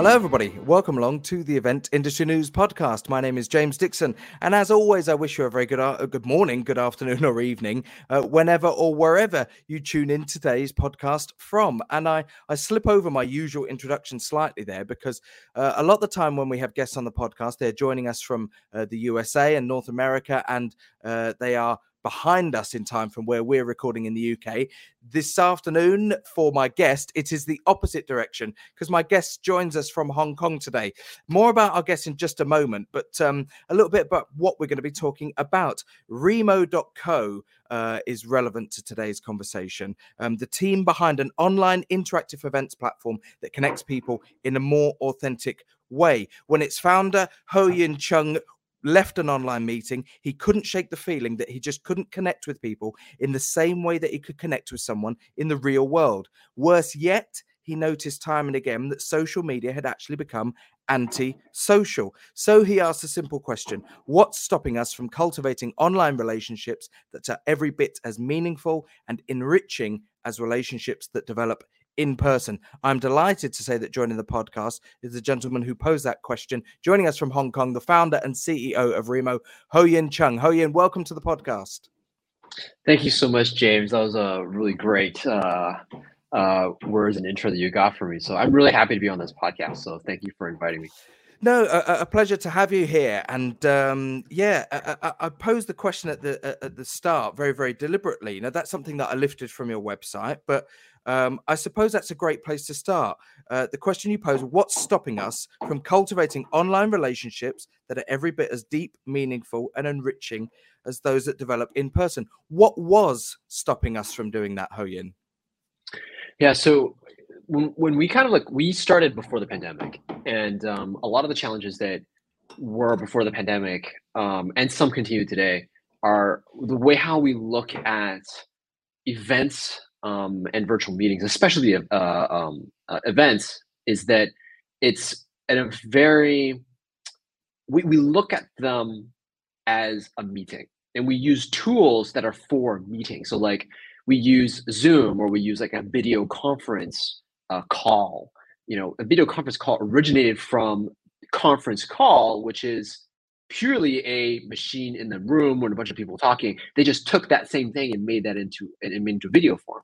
Hello, everybody. Welcome along to the Event Industry News podcast. My name is James Dixon, and as always, I wish you a very good a good morning, good afternoon, or evening, uh, whenever or wherever you tune in today's podcast from. And I I slip over my usual introduction slightly there because uh, a lot of the time when we have guests on the podcast, they're joining us from uh, the USA and North America, and uh, they are behind us in time from where we're recording in the UK. This afternoon, for my guest, it is the opposite direction because my guest joins us from Hong Kong today. More about our guest in just a moment, but um, a little bit about what we're going to be talking about. Remo.co uh, is relevant to today's conversation. Um, the team behind an online interactive events platform that connects people in a more authentic way. When its founder, Ho Yin Chung, left an online meeting, he couldn't shake the feeling that he just couldn't connect with people in the same way that he could connect with someone in the real world. Worse yet, he noticed time and again that social media had actually become anti social. So he asked a simple question What's stopping us from cultivating online relationships that are every bit as meaningful and enriching as relationships that develop in person. I'm delighted to say that joining the podcast is the gentleman who posed that question. Joining us from Hong Kong, the founder and CEO of Remo, Ho Yin Chung. Ho Yin, welcome to the podcast. Thank you so much, James. That was a really great uh, uh, words and intro that you got for me. So I'm really happy to be on this podcast. So thank you for inviting me. No, a, a, pleasure to have you here. And um, yeah, I, I, posed the question at the at the start very, very deliberately. Now that's something that I lifted from your website, but um, I suppose that's a great place to start. Uh, the question you pose what's stopping us from cultivating online relationships that are every bit as deep, meaningful, and enriching as those that develop in person? What was stopping us from doing that, Hoyin? Yeah, so when, when we kind of like, we started before the pandemic, and um, a lot of the challenges that were before the pandemic, um, and some continue today, are the way how we look at events um, and virtual meetings, especially uh, um, uh, events, is that it's at a very we, we look at them as a meeting and we use tools that are for meetings. So like we use Zoom or we use like a video conference uh, call. You know, a video conference call originated from conference call, which is purely a machine in the room with a bunch of people talking. They just took that same thing and made that into and made into video form.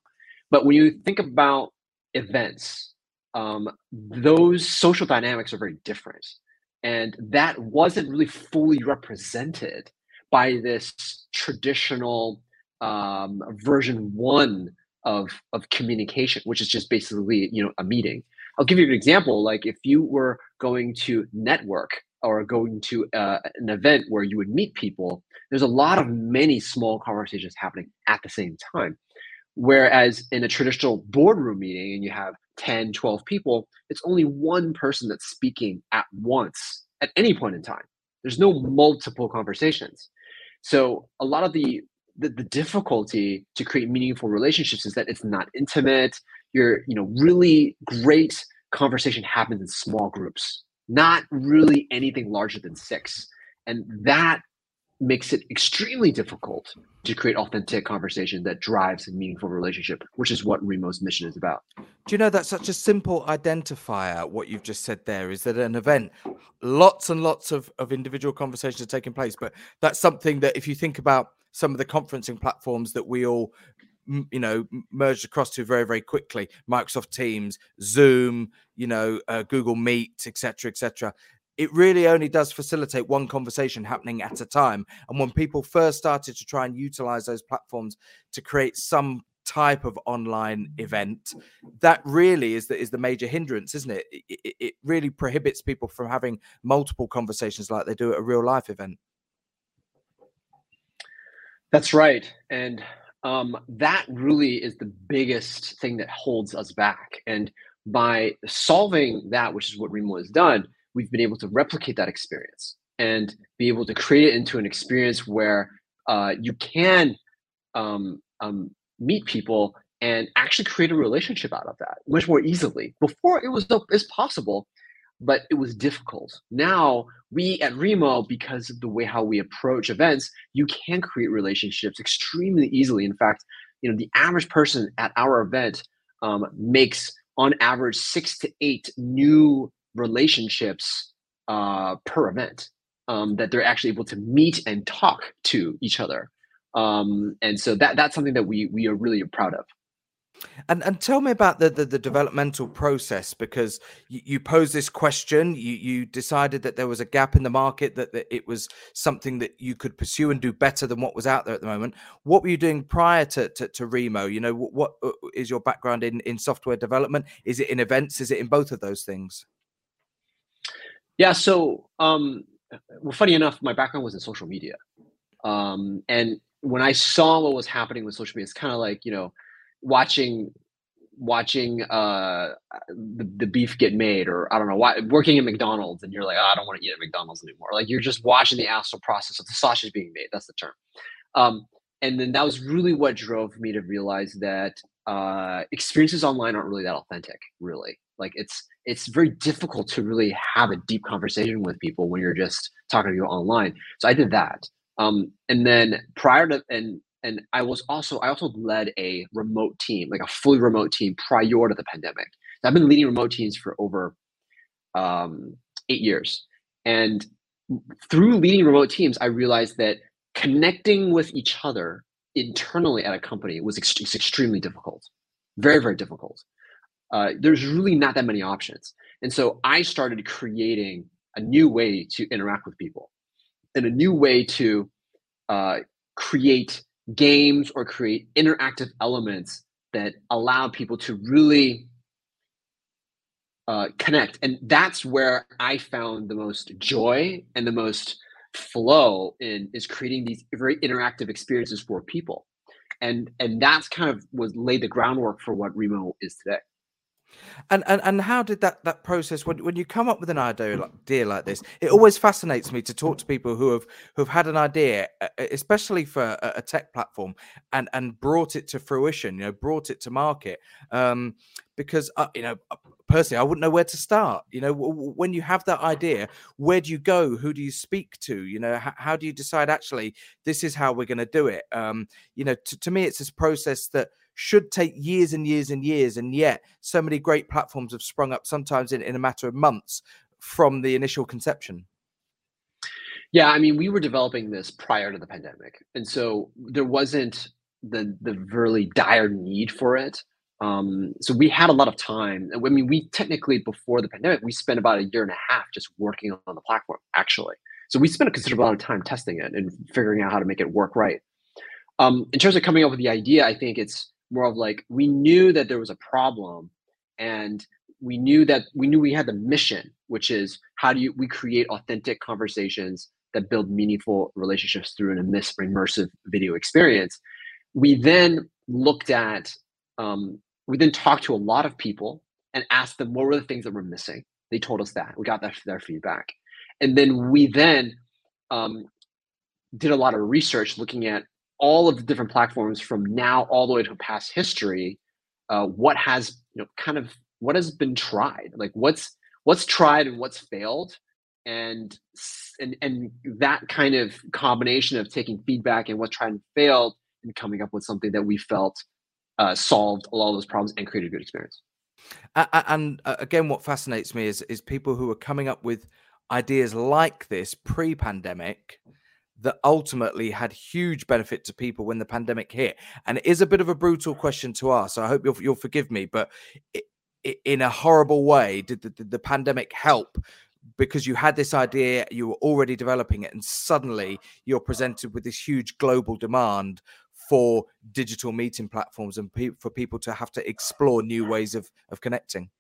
But when you think about events, um, those social dynamics are very different, and that wasn't really fully represented by this traditional um, version one of of communication, which is just basically you know a meeting. I'll give you an example. Like if you were going to network or going to uh, an event where you would meet people, there's a lot of many small conversations happening at the same time. Whereas in a traditional boardroom meeting and you have 10, 12 people, it's only one person that's speaking at once at any point in time. There's no multiple conversations. So a lot of the the, the difficulty to create meaningful relationships is that it's not intimate. You're, you know, really great conversation happens in small groups, not really anything larger than six. And that makes it extremely difficult to create authentic conversation that drives a meaningful relationship, which is what Remo's mission is about. Do you know that's such a simple identifier? What you've just said there is that an event, lots and lots of, of individual conversations are taking place, but that's something that if you think about some of the conferencing platforms that we all you know merged across to very very quickly microsoft teams zoom you know uh, google meet etc etc it really only does facilitate one conversation happening at a time. And when people first started to try and utilize those platforms to create some type of online event, that really is the, is the major hindrance, isn't it? It, it? it really prohibits people from having multiple conversations like they do at a real life event. That's right. And um, that really is the biggest thing that holds us back. And by solving that, which is what Remo has done, we've been able to replicate that experience and be able to create it into an experience where uh, you can um, um, meet people and actually create a relationship out of that much more easily. Before it was it's possible, but it was difficult. Now we at Remo, because of the way how we approach events, you can create relationships extremely easily. In fact, you know the average person at our event um, makes on average six to eight new relationships uh, per event. Um, that they're actually able to meet and talk to each other. Um, and so that that's something that we we are really proud of. And and tell me about the the, the developmental process because you, you posed this question. You you decided that there was a gap in the market that, that it was something that you could pursue and do better than what was out there at the moment. What were you doing prior to to, to Remo? You know what, what uh, your background in in software development? Is it in events? Is it in both of those things? Yeah. So um, well, funny enough, my background was in social media, um, and when I saw what was happening with social media, it's kind of like you know watching watching uh the, the beef get made or i don't know why working at mcdonald's and you're like oh, i don't want to eat at mcdonald's anymore. Like you're just watching the actual process of the sausage being made that's the term. Um and then that was really what drove me to realize that uh experiences online aren't really that authentic really. Like it's it's very difficult to really have a deep conversation with people when you're just talking to you online. So i did that. Um and then prior to and and I was also I also led a remote team, like a fully remote team prior to the pandemic. I've been leading remote teams for over um, eight years, and through leading remote teams, I realized that connecting with each other internally at a company was ex- extremely difficult, very very difficult. Uh, there's really not that many options, and so I started creating a new way to interact with people, and a new way to uh, create games or create interactive elements that allow people to really uh, connect. And that's where I found the most joy and the most flow in is creating these very interactive experiences for people. And and that's kind of was laid the groundwork for what Remo is today. And and and how did that that process when when you come up with an idea like idea like this? It always fascinates me to talk to people who have who've had an idea, especially for a, a tech platform, and and brought it to fruition. You know, brought it to market. Um, because uh, you know uh, personally i wouldn't know where to start you know w- when you have that idea where do you go who do you speak to you know h- how do you decide actually this is how we're going to do it um you know t- to me it's this process that should take years and years and years. And yet, so many great platforms have sprung up sometimes in, in a matter of months from the initial conception. Yeah, I mean, we were developing this prior to the pandemic, and so there wasn't the the really dire need for it. Um, so we had a lot of time. I mean, we technically before the pandemic, we spent about a year and a half just working on the platform. Actually, so we spent a considerable amount of time testing it and figuring out how to make it work right. Um, in terms of coming up with the idea, I think it's more of like we knew that there was a problem and we knew that we knew we had the mission which is how do you we create authentic conversations that build meaningful relationships through an immersive video experience. We then looked at um, we then talked to a lot of people and asked them what were the things that were missing. They told us that. We got that their feedback. And then we then um, did a lot of research looking at all of the different platforms from now all the way to past history uh, what has you know kind of what has been tried? Like what's what's tried and what's failed? And and and that kind of combination of taking feedback and what's tried and failed and coming up with something that we felt uh, solved a lot of those problems and created a good experience. And uh, again what fascinates me is is people who are coming up with ideas like this pre-pandemic that ultimately had huge benefit to people when the pandemic hit? And it is a bit of a brutal question to ask. I hope you'll, you'll forgive me, but it, it, in a horrible way, did the, did the pandemic help? Because you had this idea, you were already developing it, and suddenly you're presented with this huge global demand for digital meeting platforms and pe- for people to have to explore new ways of of connecting.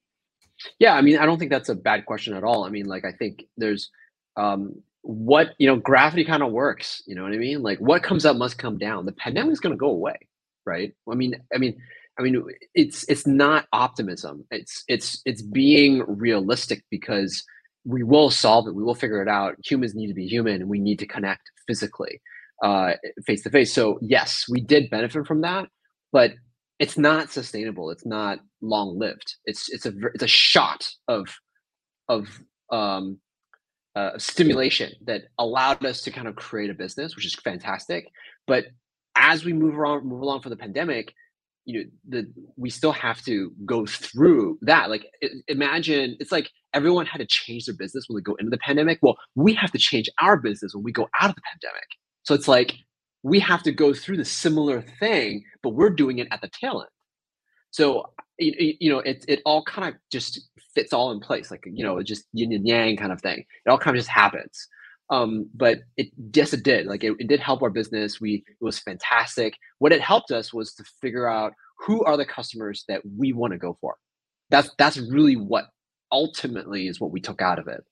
Yeah, I mean, I don't think that's a bad question at all. I mean, like, I think there's um, what you know gravity kind of works you know what i mean? Like what comes up must come down. The pandemic is going to go away right? I mean i mean i mean it's it's not optimism. It's it's it's being realistic because we will solve it. We will figure it out. Humans need to be human and we need to connect physically uh face to face. So yes we did benefit from that but it's not sustainable. It's not long lived it's it's a it's a shot of of um uh, stimulation that allowed us to kind of create a business, which is fantastic. But as we move around, move along for the pandemic, you know the we still have to go through that. Like imagine it's like everyone had to change their business when they go into the pandemic. Well we have to change our business when we go out of the pandemic. So it's like we have to go through the similar thing but we're doing it at the tail end. So you, you know it, it all kind of just fits all in place like you know it's just yin and yang kind of thing. It all kind of just happens. Um, but it yes it did. Like it, it did help our business. We it was fantastic. What it helped us was to figure out who are the customers that we want to go for. That's that's really what ultimately is what we took out of it.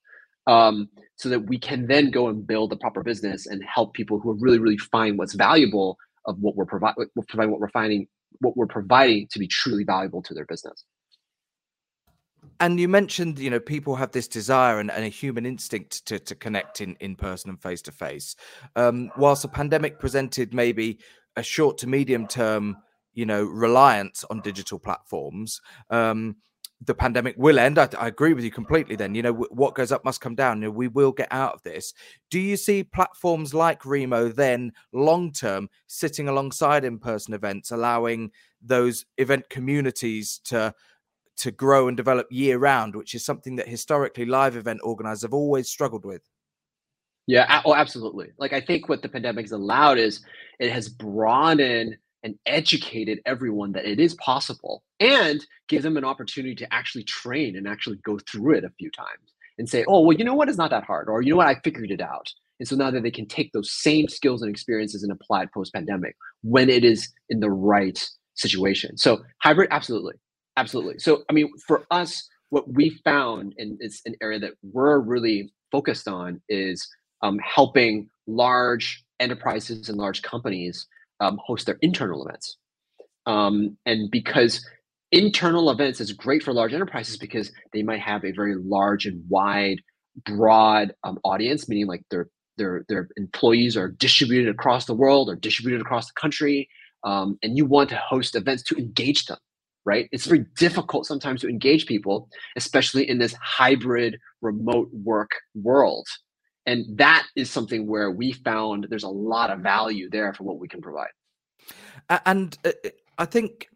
Um, so that we can then go and build a proper business and help people who really really find what's valuable of what we're providing what we're finding what we're providing to be truly valuable to their business and you mentioned you know people have this desire and, and, a human instinct to, to connect in, in person and face to face um, whilst the pandemic presented maybe a short to medium term you know reliance on digital platforms um, the pandemic will end. I, I, agree with you completely then. You know what goes up must come down. You know, we will get out of this. Do you see platforms like remo then long term sitting alongside in-person events allowing those event communities to to grow and develop year round, which is something that historically live event organizers have always struggled with. Yeah, oh, absolutely. Like I think what the pandemic has allowed is it has broadened and educated everyone that it is possible and give them an opportunity to actually train and actually go through it a few times and say, oh, well, you know what? It's not that hard. Or, you know what? I figured it out. And so now that they can take those same skills and experiences and apply it post pandemic when it is in the right situation. So hybrid, absolutely. Absolutely. So, I mean, for us, what we found, and it's an area that we're really focused on, is um, helping large enterprises and large companies um, host their internal events. Um, and because internal events is great for large enterprises because they might have a very large and wide, broad um, audience, meaning like their their their employees are distributed across the world or distributed across the country, um, and you want to host events to engage them right? It's very difficult sometimes to engage people, especially in this hybrid remote work world. And that is something where we found there's a lot of value there for what we can provide. And uh, I think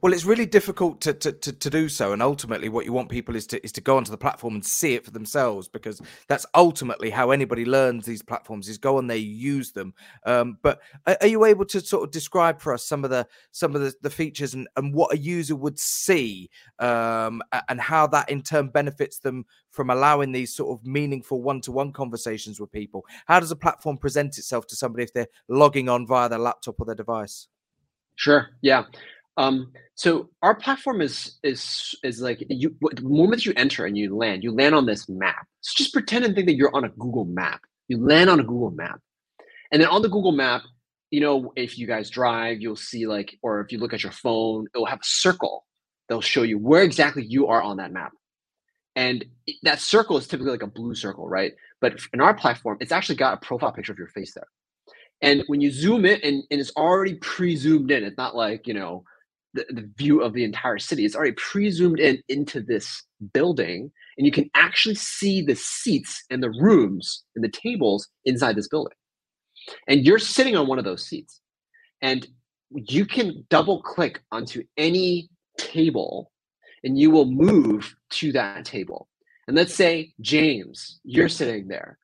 well it's really difficult to, to, to to do so and ultimately what you want people is to is to go onto the platform and see it for themselves because that's ultimately how anybody learns these platforms is go on there use them um, but are, are, you able to sort of describe for us some of the some of the, the features and, and what a user would see um, and how that in turn benefits them from allowing these sort of meaningful one-to-one conversations with people how does a platform present itself to somebody if they're logging on via their laptop or their device Sure. Yeah. Um, so our platform is is is like you the moment you enter and you land, you land on this map. So just pretend and think that you're on a Google map. You land on a Google map. And then on the Google map, you know, if you guys drive, you'll see like, or if you look at your phone, it'll have a circle that'll show you where exactly you are on that map. And that circle is typically like a blue circle, right? But in our platform, it's actually got a profile picture of your face there. And when you zoom in and, and it's already pre-zoomed in, it's not like, you know, the, the view of the entire city. It's already pre-zoomed in into this building, and you can actually see the seats and the rooms and the tables inside this building. And you're sitting on one of those seats, and you can double click onto any table, and you will move to that table. And let's say James, you're sitting there,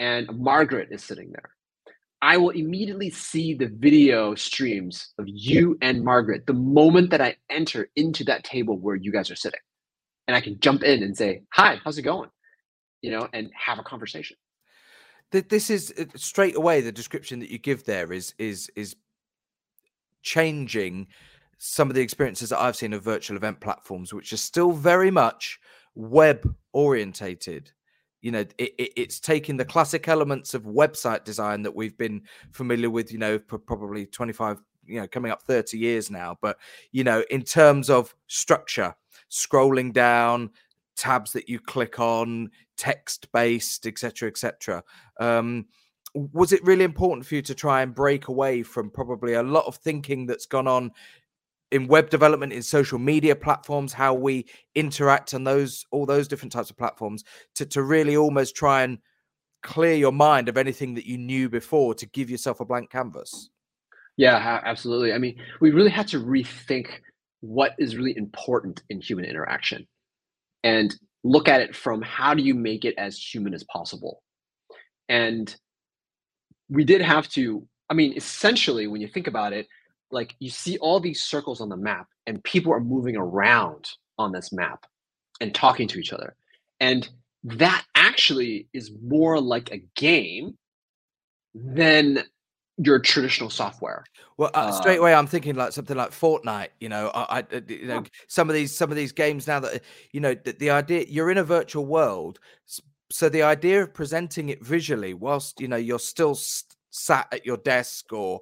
and Margaret is sitting there. I will immediately see the video streams of you and Margaret the moment that I enter into that table where you guys are sitting. And I can jump in and say, Hi, how's it going? You know, and have a conversation. This is uh, straight away the description that you give there is is is changing some of the experiences that I've seen of virtual event platforms, which are still very much web orientated you know it, it, it's taking the classic elements of website design that we've been familiar with you know for probably 25 you know coming up 30 years now. But you know in terms of structure scrolling down tabs that you click on text based etc etc um, was it really important for you to try and break away from probably a lot of thinking that's gone on in web development in social media platforms how we interact on those all those different types of platforms to, to really almost try and clear your mind of anything that you knew before to give yourself a blank canvas Yeah, absolutely. I mean, we really had to rethink what is really important in human interaction and look at it from how do you make it as human as possible. And we did have to, I mean, essentially, when you think about it, like you see all these circles on the map and people are moving around on this map and talking to each other. And that actually is more like a game than your traditional software. Well, uh, straight uh, away, I'm thinking like something like Fortnite. You know, I, I you know, some of these some of these games now that you know the, the idea you're in a virtual world, so the idea of presenting it visually whilst you know you're still sat at your desk or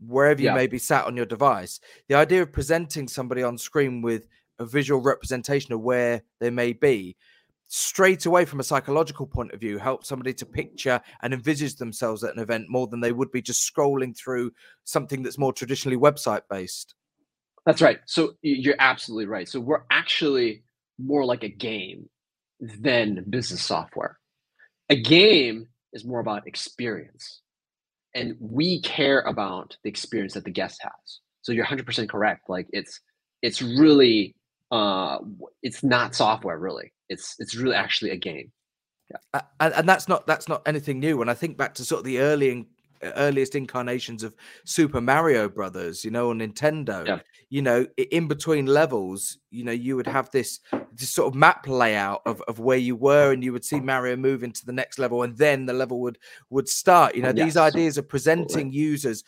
wherever you yeah. may be sat on your device, the idea of presenting somebody on screen with a visual representation of where they may be straight away from a psychological point of view helps somebody to picture and envisage themselves at an event more than they would be just scrolling through something that's more traditionally website based that's right. So you're absolutely right. So we're actually more like a game than business software. A game is more about experience and we care about the experience that the guest has so you're 100% correct like it's it's really uh it's not software really it's it's really actually a game yeah. and, and that's not that's not anything new when i think back to sort of the early earliest incarnations of super mario brothers you know on nintendo yeah. You know in between levels you know you would have this this sort of map layout of, of where you were and you would see mario move into the next level and then the level would would start you know yes. these ideas of presenting users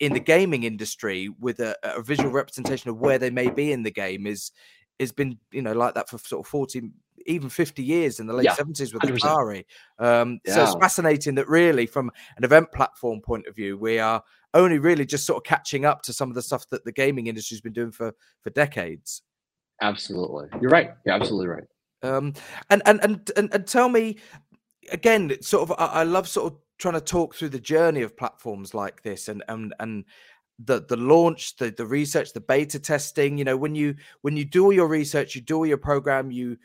in the gaming industry with a, a, visual representation of where they may be in the game is has been you know like that for sort of 40 even 50 years in the late yeah, 70s with 100%. Atari. Um, yeah. So it's fascinating that really from an event platform point of view, we are only really just sort of catching up to some of the stuff that the gaming industry's been doing for for decades. Absolutely. You're right. You're absolutely right. Um, and, and, and, and, and tell me again, sort of, I, I love sort of trying to talk through the journey of platforms like this and and and the the launch the the research the beta testing you know when you when you do all your research you do all your program you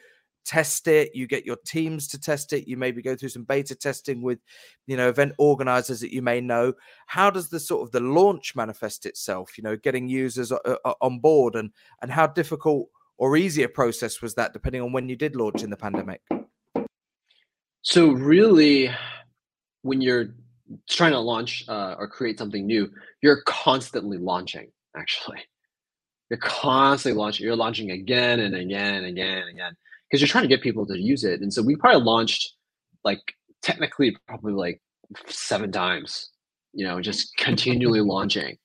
test it you get your teams to test it you maybe go through some beta testing with you know event organizers that you may know how does the sort of the launch manifest itself you know getting users uh, uh, on board and and how difficult or easy a process was that depending on when you did launch in the pandemic so really when you're trying to launch uh, or create something new, you're constantly launching. Actually, you're constantly launching. You're launching again and again and again and again because you're trying to get people to use it. And so we probably launched like technically probably like seven times. You know, just continually launching,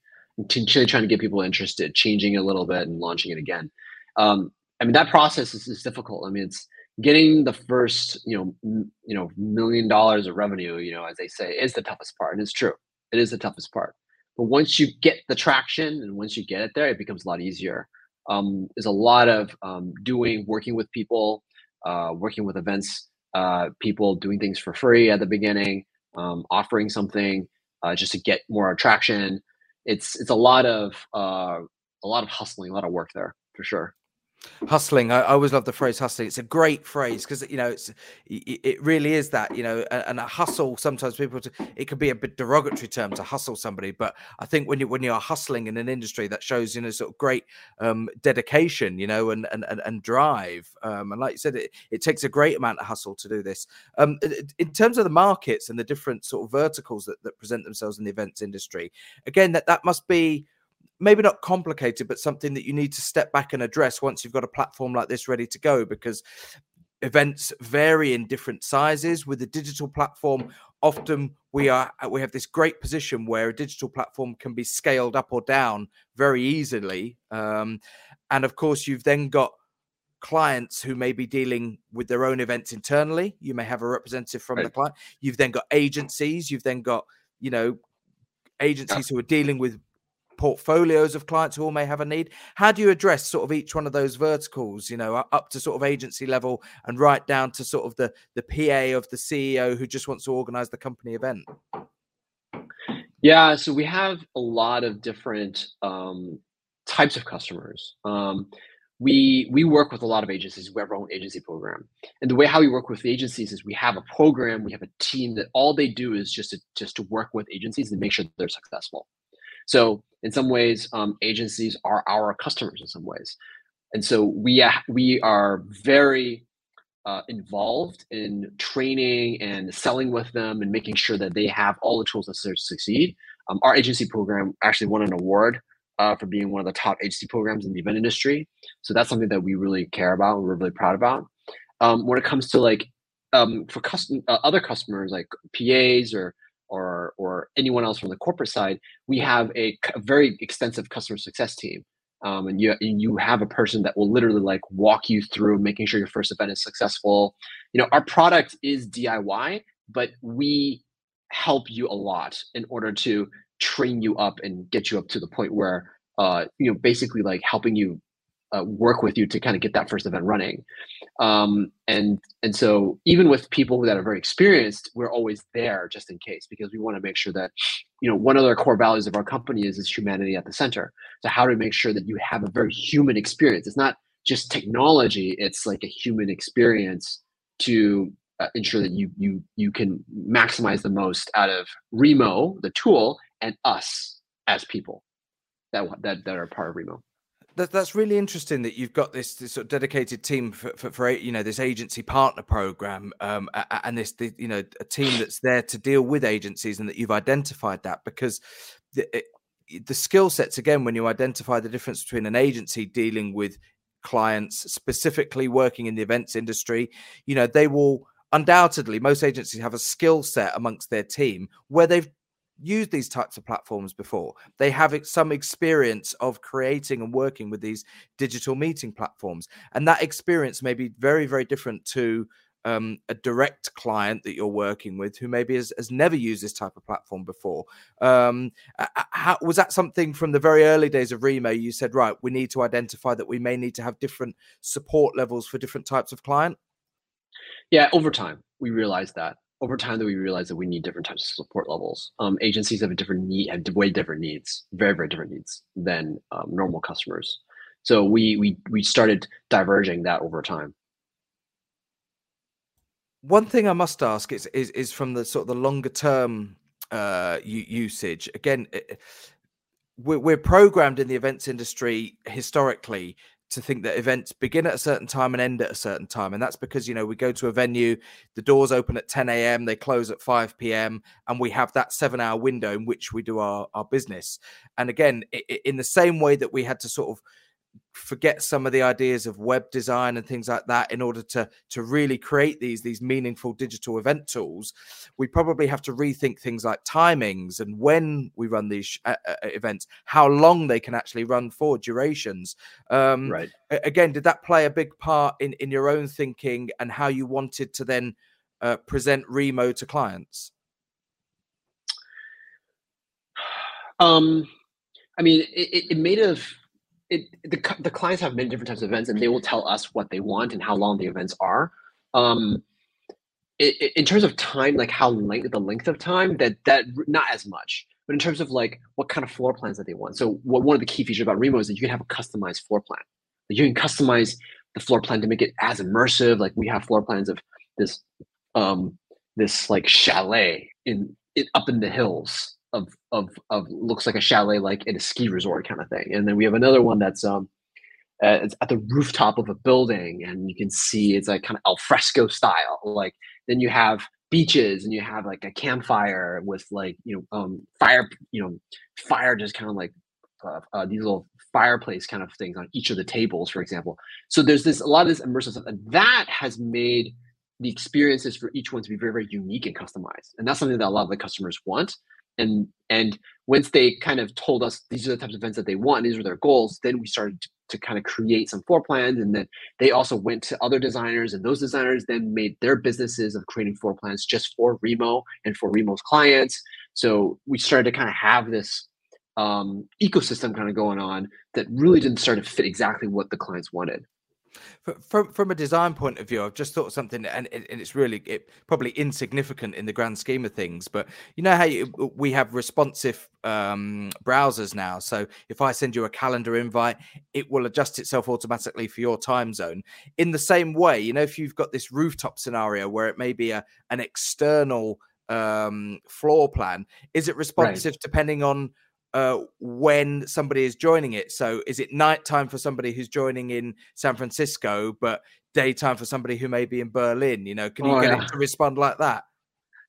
continually trying to get people interested, changing it a little bit and launching it again. Um, I mean, that process is, is difficult. I mean, it's getting the first you know m- you know million dollars of revenue you know as they say is the toughest part and it's true it is the toughest part but once you get the traction and once you get it there it becomes a lot easier um, there's a lot of um, doing working with people uh, working with events uh, people doing things for free at the beginning um, offering something uh, just to get more attraction. It's it's a lot of uh, a lot of hustling a lot of work there for sure hustling I, I, always love the phrase hustling. It's a great phrase because you know it's it really is that you know and a hustle sometimes people to, it could be a bit derogatory term to hustle somebody but i think when you when you're hustling in an industry that shows you know sort of great um dedication you know and and and, and drive um and like you said it, it takes a great amount of hustle to do this. Um in terms of the markets and the different sort of verticals that, that present themselves in the events industry again that that must be maybe not complicated, but something that you need to step back and address once you've got a platform like this ready to go because events vary in different sizes with a digital platform often we are we have this great position where a digital platform can be scaled up or down very easily um, and of course you've then got clients who may be dealing with their own events internally you may have a representative from right. the client you've then got agencies you've then got you know agencies yeah. who are dealing with portfolios of clients who all may have a need. How do you address sort of each one of those verticals, you know, up to sort of agency level and right down to sort of the the PA of the CEO who just wants to organize the company event? Yeah, so we have a lot of different um, types of customers. Um, we we work with a lot of agencies. We have our own agency program, and the way how we work with agencies is we have a program, we have a team that all they do is just to just to work with agencies and make sure they're successful. So in some ways, um, agencies are our customers in some ways, and so we we are very uh, involved in training and selling with them and making sure that they have all the tools necessary to succeed. Um, our agency program actually won an award uh, for being one of the top agency programs in the event industry. So that's something that we really care about and we're really proud about. Um, when it comes to like um, for custom uh, other customers like PAs or or or anyone else from the corporate side, we have a, a very extensive customer success team um, and you and you have a person that will literally like walk you through making sure your first event is successful. You know, our product is DIY, but we help you a lot in order to train you up and get you up to the point where uh, you know basically like helping you uh, work with you to kind of get that first event running. Um, and and so even with people that are very experienced, we're always there just in case because we want to make sure that you know one of the core values of our company is is humanity at the center. So how to make sure that you have a very human experience. It's not just technology; it's like a human experience to uh, ensure that you you you can maximize the most out of Remo, the tool, and us as people that that that are part of Remo that, that's really interesting that you've got this, this sort of dedicated team for, for, for, you know this agency partner program um, and this the, you know a team that's there to deal with agencies and that you've identified that because the, the skill sets again when you identify the difference between an agency dealing with clients specifically working in the events industry you know they will undoubtedly most agencies have a skill set amongst their team where they've used these types of platforms before. They have some experience of creating and working with these digital meeting platforms. And that experience may be very, very different to um, a direct client that you're working with who maybe has, has never used this type of platform before. Um, how, was that something from the very early days of Remo? You said, right, we need to identify that we may need to have different support levels for different types of client? Yeah, over time, we realized that over time that we realized that we need different types of support levels. Um, agencies have a different need, have way different needs, very very different needs than um, normal customers. So we we we started diverging that over time. One thing I must ask is is, is from the sort of the longer term uh, usage. Again, we're, we're programmed in the events industry historically to think that events begin at a certain time and end at a certain time. And that's because, you know, we go to a venue, the doors open at 10 a.m., they close at 5 p.m., and we have that seven hour window in which we do our, our business. And again, in the same way that we had to sort of forget some of the ideas of web design and things like that in order to to really create these these meaningful digital event tools we probably have to rethink things like timings and when we run these uh, uh, events how long they can actually run for durations. Um, right. again did that play a big part in in your own thinking and how you wanted to then uh, present remo to clients? Um i mean it, it made of it, the, the clients have many different types of events and they will tell us what they want and how long the events are. Um, in terms of time like how length the length of time that that not as much but in terms of like what kind of floor plans that they want. So what, one of the key features about remo is that you can have a customized floor plan. Like you can customize the floor plan to make it as immersive. Like we have floor plans of this um this like chalet in it, up in the hills of of of looks like a chalet like in a ski resort kind of thing. And then we have another one that's um uh, it's at the rooftop of a building and you can see it's like kind of al fresco style. Like then you have beaches and you have like a campfire with like you know um fire you know fire just kind of like uh, uh, these little fireplace kind of things on each of the tables for example. So there's this a lot of this immersive stuff and that has made the experiences for each one to be very very unique and customized. And that's something that a lot of the customers want and and once they kind of told us these are the types of events that they want these were their goals then we started to, to kind of create some floor plans and then they also went to other designers and those designers then made their businesses of creating floor plans just for remo and for remo's clients. So we started to kind of have this um, ecosystem kind of going on that really didn't start to fit exactly what the clients wanted from from a design point of view, I've just thought something, and, and it's really it, probably insignificant in the grand scheme of things. But you know how you, we have responsive um, browsers now. So if I send you a calendar invite, it will adjust itself automatically for your time zone. In the same way, you know, if you've got this rooftop scenario where it may be a an external um, floor plan, is it responsive right. depending on uh, when somebody is joining it. So is it nighttime for somebody who's joining in San Francisco, but daytime for somebody who may be in Berlin? You know, can you oh, get yeah. it to respond like that?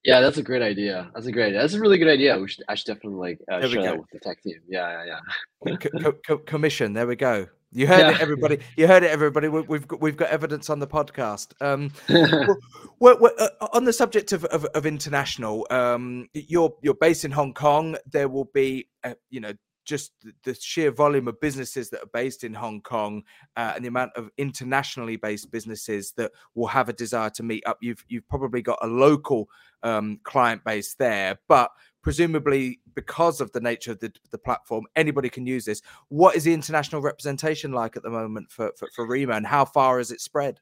Yeah, that's a great idea. That's a great idea. That's a really good idea. We should, I should definitely like uh, share that with the tech team. Yeah, yeah, yeah. co- co- commission. There we go. You heard yeah. it, everybody. You heard it, everybody. We've got we've got evidence on the podcast. Um, well, well, uh, on the subject of of, of international, um, you're you're based in Hong Kong. There will be, uh, you know, just the sheer volume of businesses that are based in Hong Kong uh, and the amount of internationally based businesses that will have a desire to meet up. You've you've probably got a local um, client base there, but presumably because of the nature of the, the platform, anybody can use this. What is the international representation like at the moment for for, for Remo, and how far has it spread?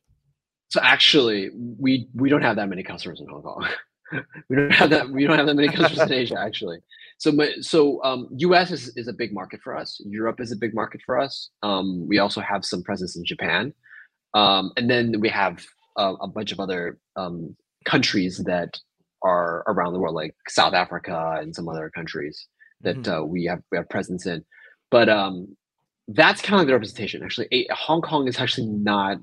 So actually, we we don't have that many customers in Hong Kong. we don't have that. We don't have that many customers in Asia actually. So so um, U.S. is, is a big market for us. Europe is a big market for us. Um, we also have some presence in Japan, um, and then we have a, a bunch of other um, countries that are around the world, like South Africa and some other countries that mm-hmm. uh, we have we have presence in. But um, that's kind of like the representation. Actually, a, Hong Kong is actually not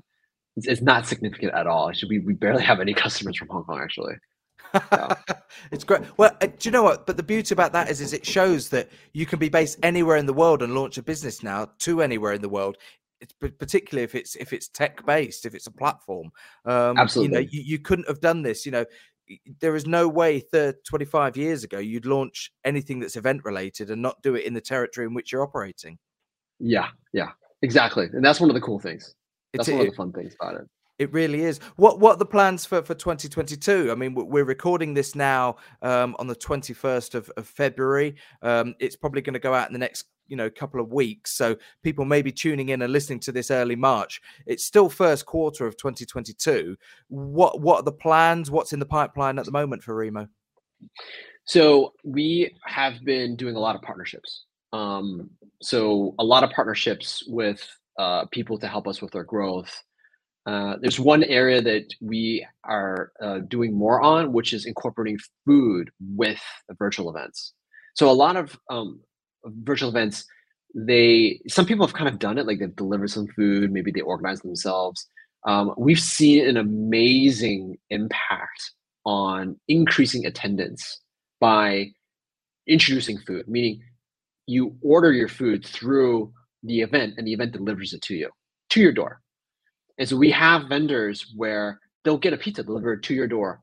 it's, it's not significant at all. Actually, we, we barely have any customers from Hong Kong actually. it's great. Well, uh, do you know what? But the beauty about that is, is it shows that you can be based anywhere in the world and launch a business now to anywhere in the world. It's particularly if it's if it's tech based, if it's a platform. Um, Absolutely. You know, you, you couldn't have done this. You know, there is no way 30, 25 years ago you'd launch anything that's event related and not do it in the territory in which you're operating. Yeah, yeah, exactly. And that's one of the cool things. That's it's, one of the fun things about it. It really is. What what are the plans for, for 2022? I mean, we're recording this now um, on the 21st of, of February. Um, it's probably going to go out in the next you know a couple of weeks, so people may be tuning in and listening to this early March. It's still first quarter of 2022. What what are the plans? What's in the pipeline at the moment for Remo? So we have been doing a lot of partnerships. Um, so a lot of partnerships with uh, people to help us with our growth. Uh, there's one area that we are uh, doing more on, which is incorporating food with virtual events. So a lot of um, virtual events, they some people have kind of done it, like they've delivered some food, maybe they organize themselves. Um, we've seen an amazing impact on increasing attendance by introducing food, meaning you order your food through the event and the event delivers it to you to your door and so we have vendors where they'll get a pizza delivered to your door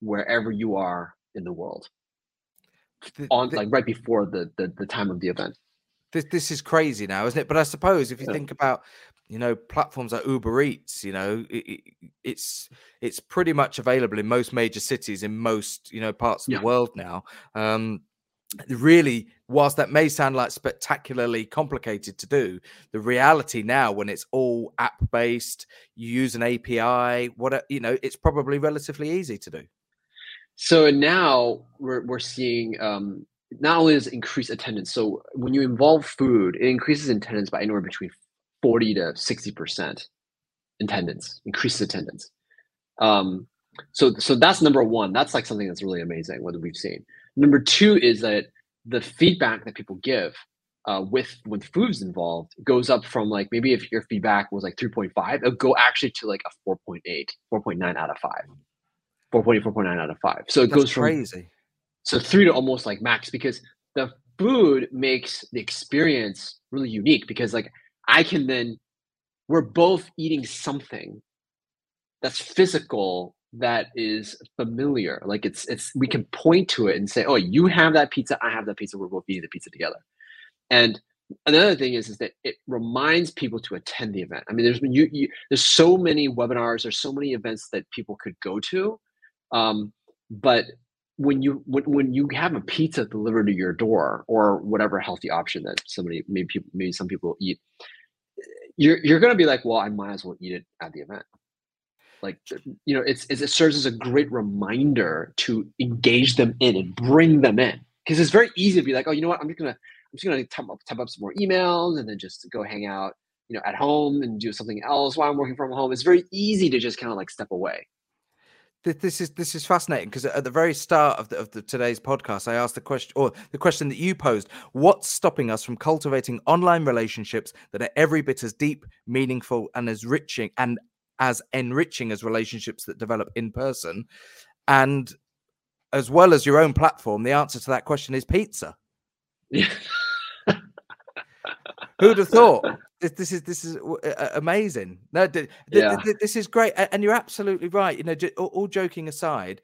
wherever you are in the world. On like right before the, the the time of the event. This this is crazy now, isn't it? But I suppose if you yeah. think about you know platforms like Uber Eats, you know it, it, it's it's pretty much available in most major cities in most you know parts of yeah. the world now. Um, really whilst that may sound like spectacularly complicated to do the reality now when it's all app based you use an api what you know it's probably relatively easy to do so now we're, we're seeing um, not only is increased attendance so when you involve food it increases attendance by anywhere between 40 to 60 percent attendance increases attendance. Um, so so that's number one. That's like something that's really amazing what we've seen. Number two is that the feedback that people give uh, with when food's involved goes up from like maybe if your feedback was like 3.5, it'll go actually to like a 4.8, 4.9 out of 5. 4.8, 4.9 out of 5. So it That's goes from crazy. So three to almost like max because the food makes the experience really unique because like I can then we're both eating something that's physical that is familiar. Like it's it's we can point to it and say, "Oh, you have that pizza, I have that pizza. We're both eating the pizza together." And another thing is is that it reminds people to attend the event. I mean, there's you, you there's so many webinars, there's so many events that people could go to, um, but when you when, when you have a pizza delivered to your door or whatever healthy option that somebody maybe people maybe some people eat, you're you're gonna be like, well, I might as well eat it at the event. Like you know it's, it's, it serves as a great reminder to engage them in and bring them in. Because it's very easy to be like oh you know what? I'm just gonna i'm just gonna type up, type up some more emails and then just go hang out you know at home and do something else while i'm working from home. It's very easy to just kind of like step away this is this is fascinating because at the very start of, the, of the, today's podcast, I asked the question, or the question that you posed: What's stopping us from cultivating online relationships that are every bit as deep, meaningful, and as enriching and as enriching as relationships that develop in person? And as well as your own platform, the answer to that question is pizza. Yeah. Who'd have thought? This, this is this is uh, amazing. No, th- th- th- this is great, and you're absolutely right. You know, j- all joking aside,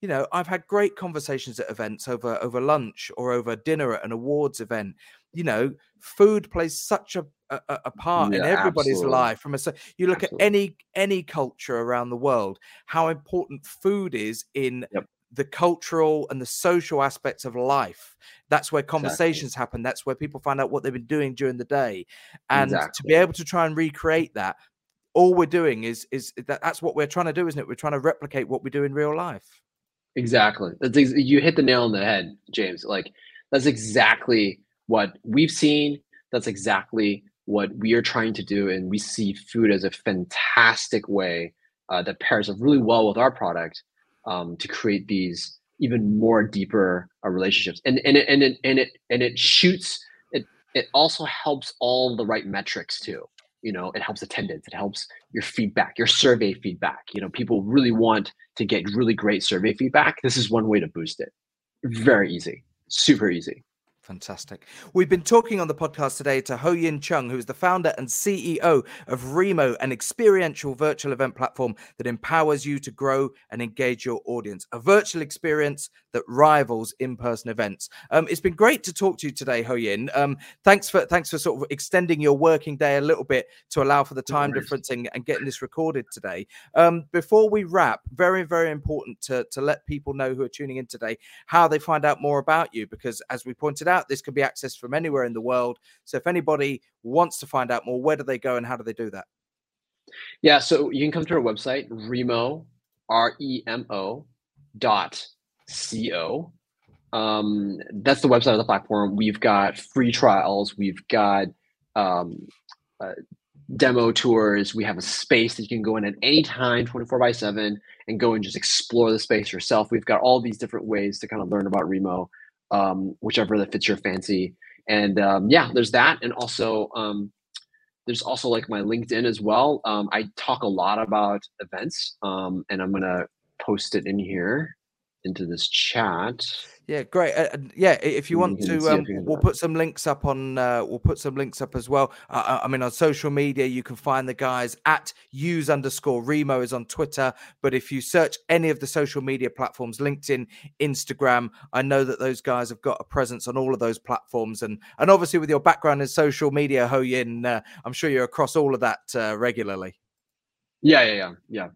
you know, I've had great conversations at events over over lunch or over dinner at an awards event. You know, food plays such a a, a part yeah, in everybody's absolutely. life. From a you look absolutely. at any any culture around the world, how important food is in yep the cultural and the social aspects of life. That's where conversations exactly. happen. That's where people find out what they've been doing during the day. And exactly. to be able to try and recreate that, all we're doing is is that that's what we're trying to do, isn't it? We're trying to replicate what we do in real life. Exactly. That's ex- you hit the nail on the head, James. Like that's exactly what we've seen. That's exactly what we are trying to do, and we see food as a fantastic way uh, that pairs up really well with our product um, to create these even more deeper uh, relationships. And and it, and it and it and it shoots it it also helps all the right metrics too. You know it helps attendance it helps your feedback your survey feedback. You know people really want to get really great survey feedback. This is one way to boost it. Very easy super easy Fantastic. We've been talking on the podcast today to Ho Yin Chung, who is the founder and CEO of Remo, an experiential virtual event platform that empowers you to grow and engage your audience. A virtual experience that rivals in-person events. Um, it's been great to talk to you today, Ho Yin. Um, thanks for thanks for sort of extending your working day a little bit to allow for the time no differencing and getting this recorded today. Um, before we wrap, very very important to to let people know who are tuning in today how they find out more about you, because as we pointed out out. This can be accessed from anywhere in the world. So if anybody wants to find out more, where do they go and how do they do that? Yeah, so you can come to our website, Remo, R E M O dot C O. Um, that's the website of the platform. We've got free trials. We've got um, uh, demo tours. We have a space that you can go in at any time, 24 by 7, and go and just explore the space yourself. We've got all these different ways to kind of learn about Remo um, whichever that fits your fancy. And um, yeah, there's that, and also um, there's also like my LinkedIn as well. Um, I talk a lot about events, um, and I'm gonna post it in here into this chat. Yeah, great. Uh, yeah, if you want to, um, we'll put some links up on. Uh, we'll put some links up as well. Uh, I mean, on social media, you can find the guys at use underscore Remo is on Twitter. But if you search any of the social media platforms, LinkedIn, Instagram, I know that those guys have got a presence on all of those platforms. And and obviously, with your background in social media, Ho Yin, uh, I'm sure you're across all of that uh, regularly. Yeah, yeah, yeah, yeah.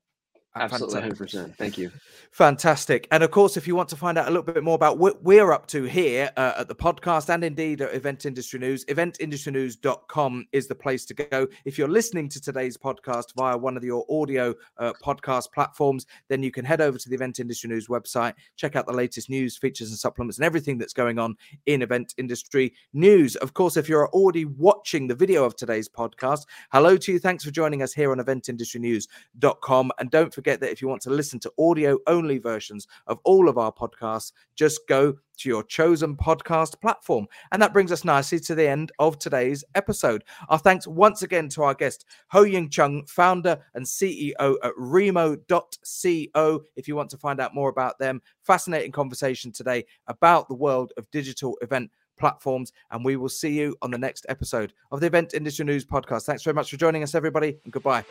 Absolutely, hundred percent. Thank you. Fantastic. And of course, if you want to find out a little bit more about what we're up to here uh, at the podcast and indeed at Event Industry News, eventindustrynews.com is the place to go. If you're listening to today's podcast via one of your audio uh, podcast platforms, then you can head over to the Event Industry News website, check out the latest news, features, and supplements, and everything that's going on in event industry news. Of course, if you're already watching the video of today's podcast, hello to you. Thanks for joining us here on eventindustrynews.com. And don't forget that if you want to listen to audio only versions of all of our podcasts, just go to your chosen podcast platform. And that brings us nicely to the end of today's episode. Our thanks once again to our guest, Ho Yin Chung, founder and CEO at Remo.co. If you want to find out more about them, fascinating conversation today about the world of digital event platforms. And we will see you on the next episode of the Event Industry News Podcast. Thanks very much for joining us, everybody, and goodbye.